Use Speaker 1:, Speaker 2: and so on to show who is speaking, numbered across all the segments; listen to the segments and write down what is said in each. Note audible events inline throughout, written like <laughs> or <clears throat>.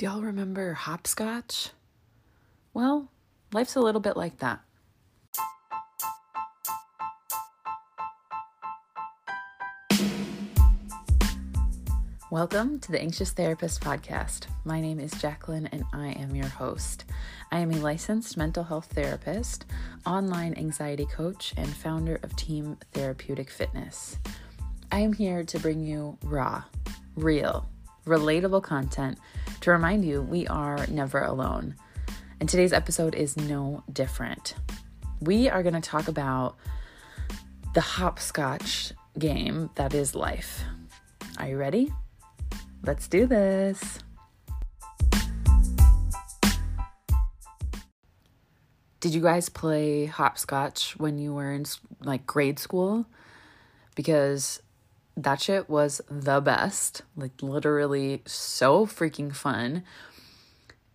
Speaker 1: Do y'all remember hopscotch? Well, life's a little bit like that. Welcome to the Anxious Therapist Podcast. My name is Jacqueline and I am your host. I am a licensed mental health therapist, online anxiety coach, and founder of Team Therapeutic Fitness. I am here to bring you raw, real, relatable content to remind you we are never alone. And today's episode is no different. We are going to talk about the hopscotch game that is life. Are you ready? Let's do this. Did you guys play hopscotch when you were in like grade school? Because that shit was the best. Like literally so freaking fun.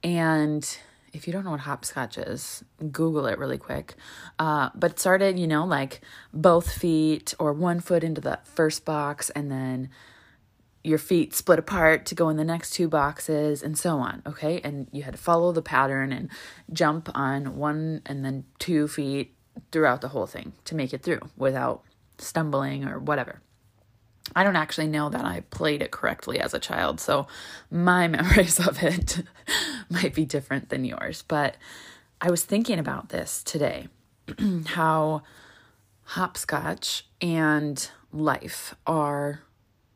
Speaker 1: And if you don't know what hopscotch is, Google it really quick. Uh, but started, you know, like both feet or one foot into the first box and then your feet split apart to go in the next two boxes and so on, okay? And you had to follow the pattern and jump on one and then two feet throughout the whole thing to make it through without stumbling or whatever. I don't actually know that I played it correctly as a child, so my <laughs> memories of it <laughs> might be different than yours. But I was thinking about this today <clears throat> how hopscotch and life are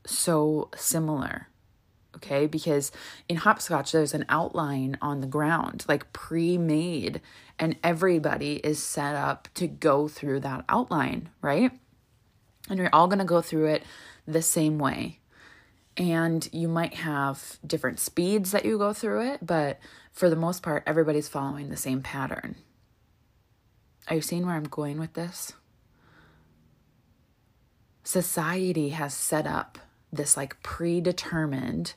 Speaker 1: so similar. Okay, because in hopscotch, there's an outline on the ground, like pre made, and everybody is set up to go through that outline, right? And you're all gonna go through it the same way. And you might have different speeds that you go through it, but for the most part, everybody's following the same pattern. Are you seeing where I'm going with this? Society has set up this like predetermined,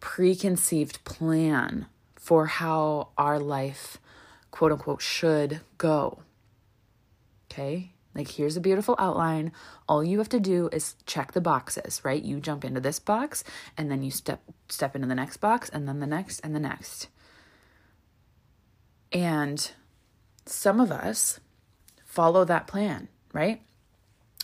Speaker 1: preconceived plan for how our life, quote unquote, should go. Okay? Like here's a beautiful outline. All you have to do is check the boxes, right? You jump into this box and then you step step into the next box and then the next and the next. And some of us follow that plan, right?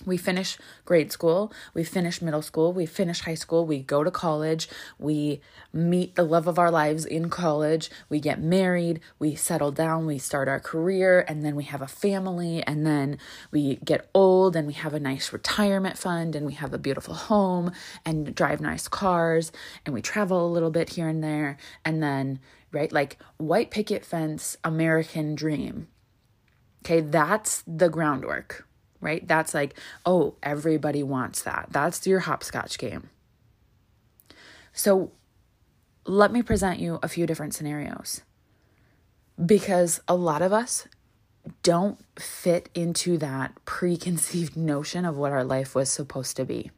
Speaker 1: We finish grade school, we finish middle school, we finish high school, we go to college, we meet the love of our lives in college, we get married, we settle down, we start our career, and then we have a family, and then we get old and we have a nice retirement fund, and we have a beautiful home, and drive nice cars, and we travel a little bit here and there, and then, right, like white picket fence, American dream. Okay, that's the groundwork right? That's like, oh, everybody wants that. That's your hopscotch game. So let me present you a few different scenarios because a lot of us don't fit into that preconceived notion of what our life was supposed to be.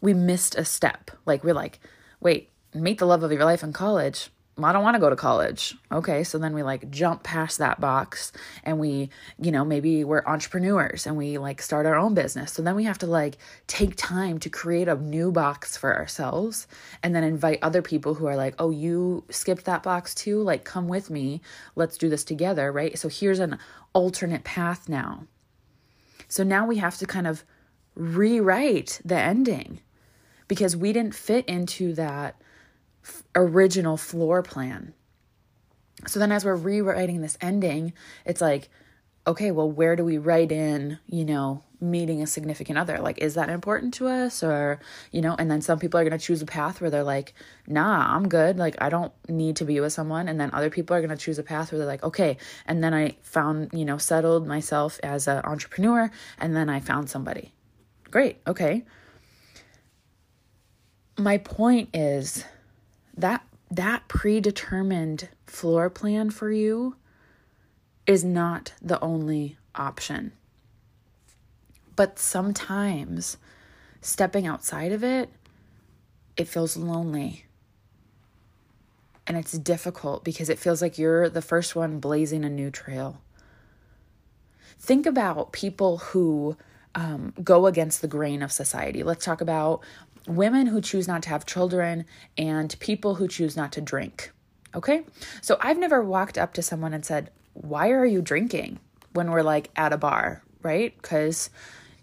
Speaker 1: We missed a step. Like, we're like, wait, meet the love of your life in college. I don't want to go to college. Okay, so then we like jump past that box and we, you know, maybe we're entrepreneurs and we like start our own business. So then we have to like take time to create a new box for ourselves and then invite other people who are like, "Oh, you skipped that box too? Like come with me. Let's do this together." Right? So here's an alternate path now. So now we have to kind of rewrite the ending because we didn't fit into that original floor plan. So then, as we're rewriting this ending, it's like, okay, well, where do we write in, you know, meeting a significant other? Like, is that important to us? Or, you know, and then some people are going to choose a path where they're like, nah, I'm good. Like, I don't need to be with someone. And then other people are going to choose a path where they're like, okay. And then I found, you know, settled myself as an entrepreneur and then I found somebody. Great. Okay. My point is, that that predetermined floor plan for you is not the only option. But sometimes stepping outside of it, it feels lonely. And it's difficult because it feels like you're the first one blazing a new trail. Think about people who um, go against the grain of society. Let's talk about women who choose not to have children, and people who choose not to drink. Okay? So I've never walked up to someone and said, Why are you drinking? when we're like at a bar, right? Because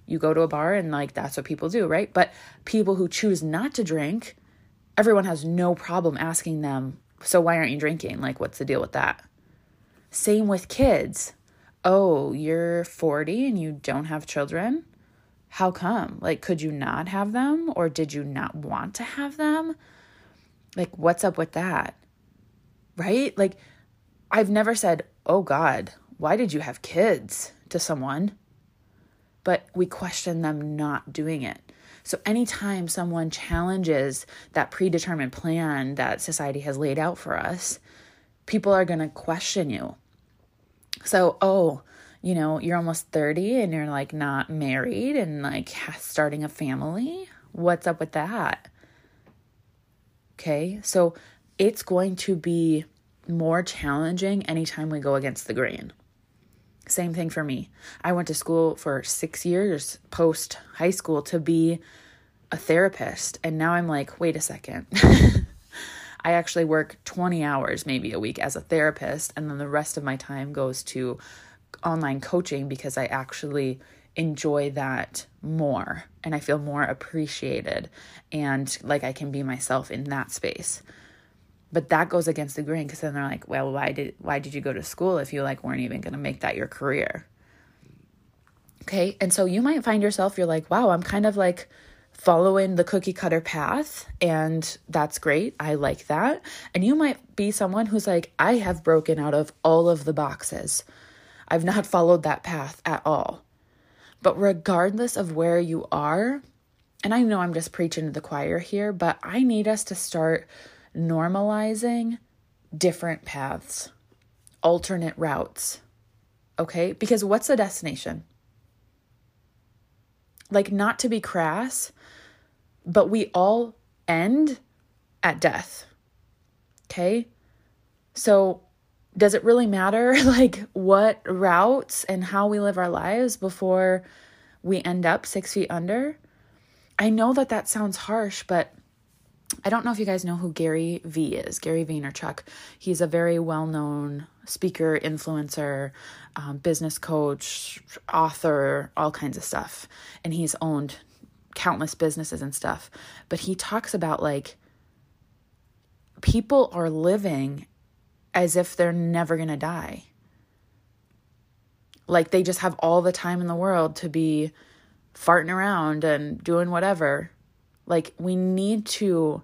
Speaker 1: you go to a bar and like that's what people do, right? But people who choose not to drink, everyone has no problem asking them, So why aren't you drinking? Like, what's the deal with that? Same with kids. Oh, you're 40 and you don't have children? How come? Like, could you not have them? Or did you not want to have them? Like, what's up with that? Right? Like, I've never said, oh God, why did you have kids to someone? But we question them not doing it. So, anytime someone challenges that predetermined plan that society has laid out for us, people are going to question you. So, oh, you know, you're almost 30 and you're like not married and like starting a family. What's up with that? Okay. So it's going to be more challenging anytime we go against the grain. Same thing for me. I went to school for six years post high school to be a therapist. And now I'm like, wait a second. <laughs> I actually work 20 hours maybe a week as a therapist. And then the rest of my time goes to online coaching because I actually enjoy that more and I feel more appreciated and like I can be myself in that space. But that goes against the grain because then they're like, well, why did why did you go to school if you like weren't even going to make that your career? Okay? And so you might find yourself you're like, wow, I'm kind of like following the cookie cutter path and that's great. I like that. And you might be someone who's like, I have broken out of all of the boxes. I've not <laughs> followed that path at all. But regardless of where you are, and I know I'm just preaching to the choir here, but I need us to start normalizing different paths, alternate routes. Okay? Because what's the destination? Like, not to be crass, but we all end at death. Okay? So does it really matter <laughs> like what routes and how we live our lives before we end up six feet under? I know that that sounds harsh, but I don't know if you guys know who Gary Vee is, Gary Vaynerchuk. He's a very well known speaker, influencer, um, business coach, author, all kinds of stuff. And he's owned countless businesses and stuff. But he talks about like people are living as if they're never going to die. Like they just have all the time in the world to be farting around and doing whatever. Like we need to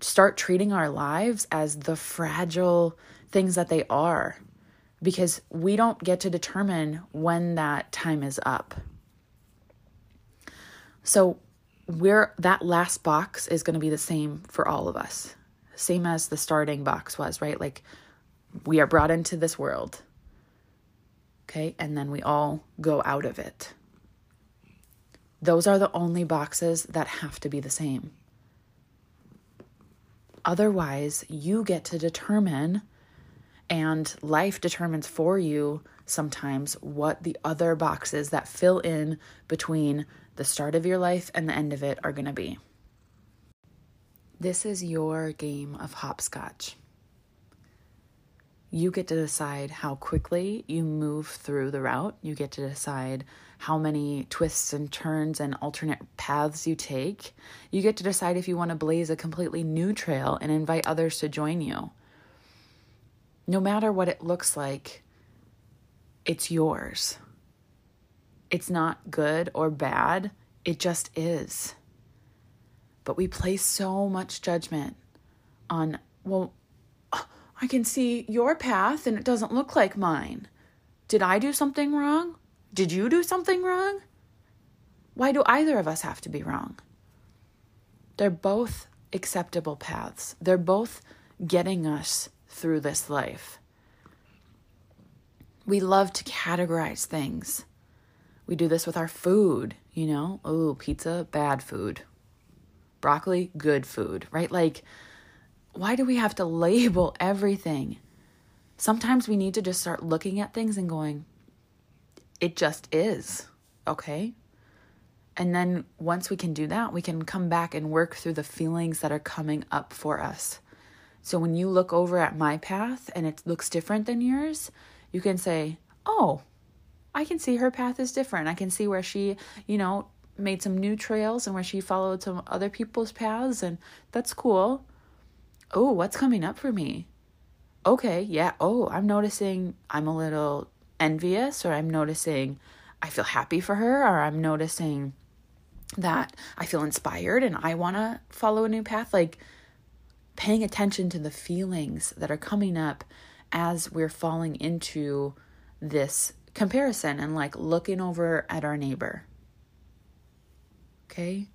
Speaker 1: start treating our lives as the fragile things that they are because we don't get to determine when that time is up. So, we're that last box is going to be the same for all of us same as the starting box was, right? Like we are brought into this world. Okay, and then we all go out of it. Those are the only boxes that have to be the same. Otherwise, you get to determine, and life determines for you sometimes what the other boxes that fill in between the start of your life and the end of it are going to be. This is your game of hopscotch. You get to decide how quickly you move through the route. You get to decide how many twists and turns and alternate paths you take. You get to decide if you want to blaze a completely new trail and invite others to join you. No matter what it looks like, it's yours. It's not good or bad, it just is. But we place so much judgment on, well, I can see your path and it doesn't look like mine. Did I do something wrong? Did you do something wrong? Why do either of us have to be wrong? They're both acceptable paths. They're both getting us through this life. We love to categorize things. We do this with our food, you know? Oh, pizza, bad food broccoli, good food, right? Like, why do we have to label everything? Sometimes we need to just start looking at things and going, it just is, okay? And then once we can do that, we can come back and work through the feelings that are coming up for us. So when you look over at my path and it looks different than yours, you can say, Oh, I can see her path is different. I can see where she, you know, made some new trails and where she followed some other people's paths, and that's cool. Oh, what's coming up for me? Okay, yeah. Oh, I'm noticing I'm a little envious, or I'm noticing I feel happy for her, or I'm noticing that I feel inspired and I want to follow a new path. Like paying attention to the feelings that are coming up as we're falling into this comparison and like looking over at our neighbor. Okay?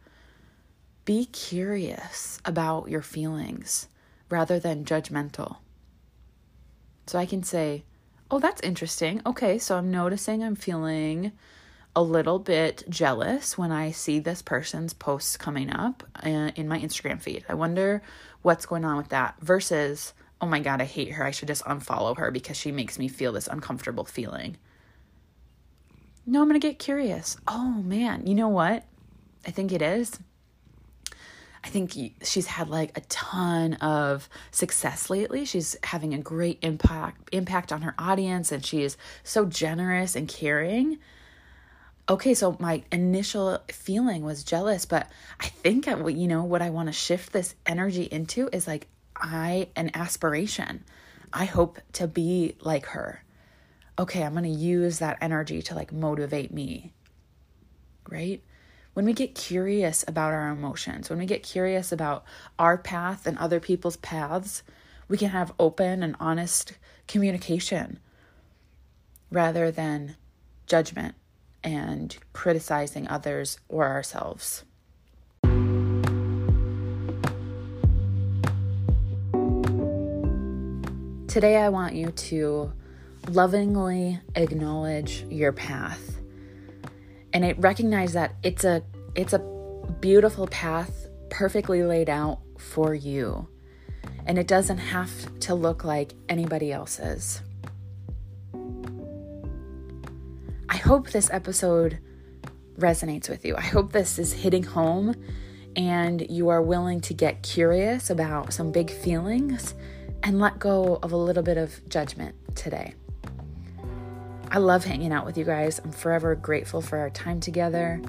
Speaker 1: Be curious about your feelings rather than judgmental. So I can say, oh, that's interesting. Okay, so I'm noticing I'm feeling a little bit jealous when I see this person's posts coming up uh, in my Instagram feed. I wonder what's going on with that versus, oh my God, I hate her. I should just unfollow her because she makes me feel this uncomfortable feeling. No, I'm going to get curious. Oh man, you know what? I think it is. I think she's had like a ton of success lately. She's having a great impact impact on her audience and she is so generous and caring. Okay, so my initial feeling was jealous, but I think you know what I want to shift this energy into is like I an aspiration. I hope to be like her. Okay, I'm going to use that energy to like motivate me. Right? when we get curious about our emotions, when we get curious about our path and other people's paths, we can have open and honest communication rather than judgment and criticizing others or ourselves. Today, I want you to lovingly acknowledge your path and I recognize that it's a it's a beautiful path perfectly laid out for you. And it doesn't have to look like anybody else's. I hope this episode resonates with you. I hope this is hitting home and you are willing to get curious about some big feelings and let go of a little bit of judgment today. I love hanging out with you guys. I'm forever grateful for our time together.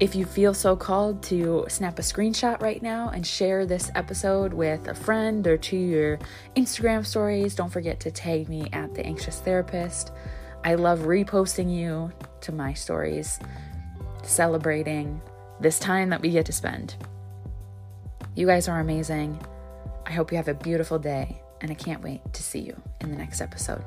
Speaker 1: If you feel so called to snap a screenshot right now and share this episode with a friend or to your Instagram stories, don't forget to tag me at The Anxious Therapist. I love reposting you to my stories, celebrating this time that we get to spend. You guys are amazing. I hope you have a beautiful day, and I can't wait to see you in the next episode.